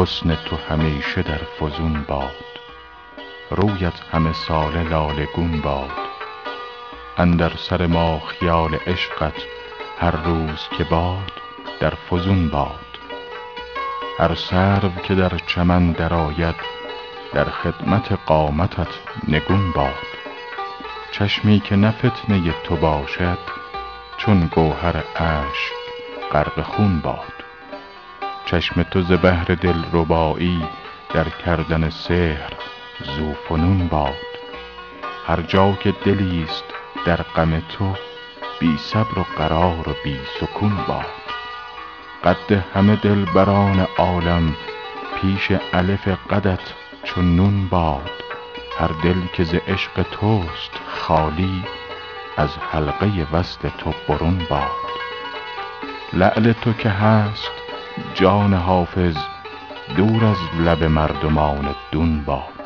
حسن تو همیشه در فزون باد. رویت همه ساله لاله گون باد. اندر سر ما خیال عشقت هر روز که باد در فزون باد. هر سرو که در چمن درآید در خدمت قامتت نگون باد. چشمی که نه فتنه تو باشد چون گوهر اشک غرق خون باد. چشم تو ز بهر دلربایی در کردن سحر ذوفنون باد. هر جا که دلیست در غم تو بی صبر و قرار و بی سکون باد. قد همه دلبران عالم پیش الف قدت چون نون باد. هر دل که ز عشق توست خالی از حلقه وصل تو برون باد. لعل تو که هست جان حافظ دور از لب مردمان دون باد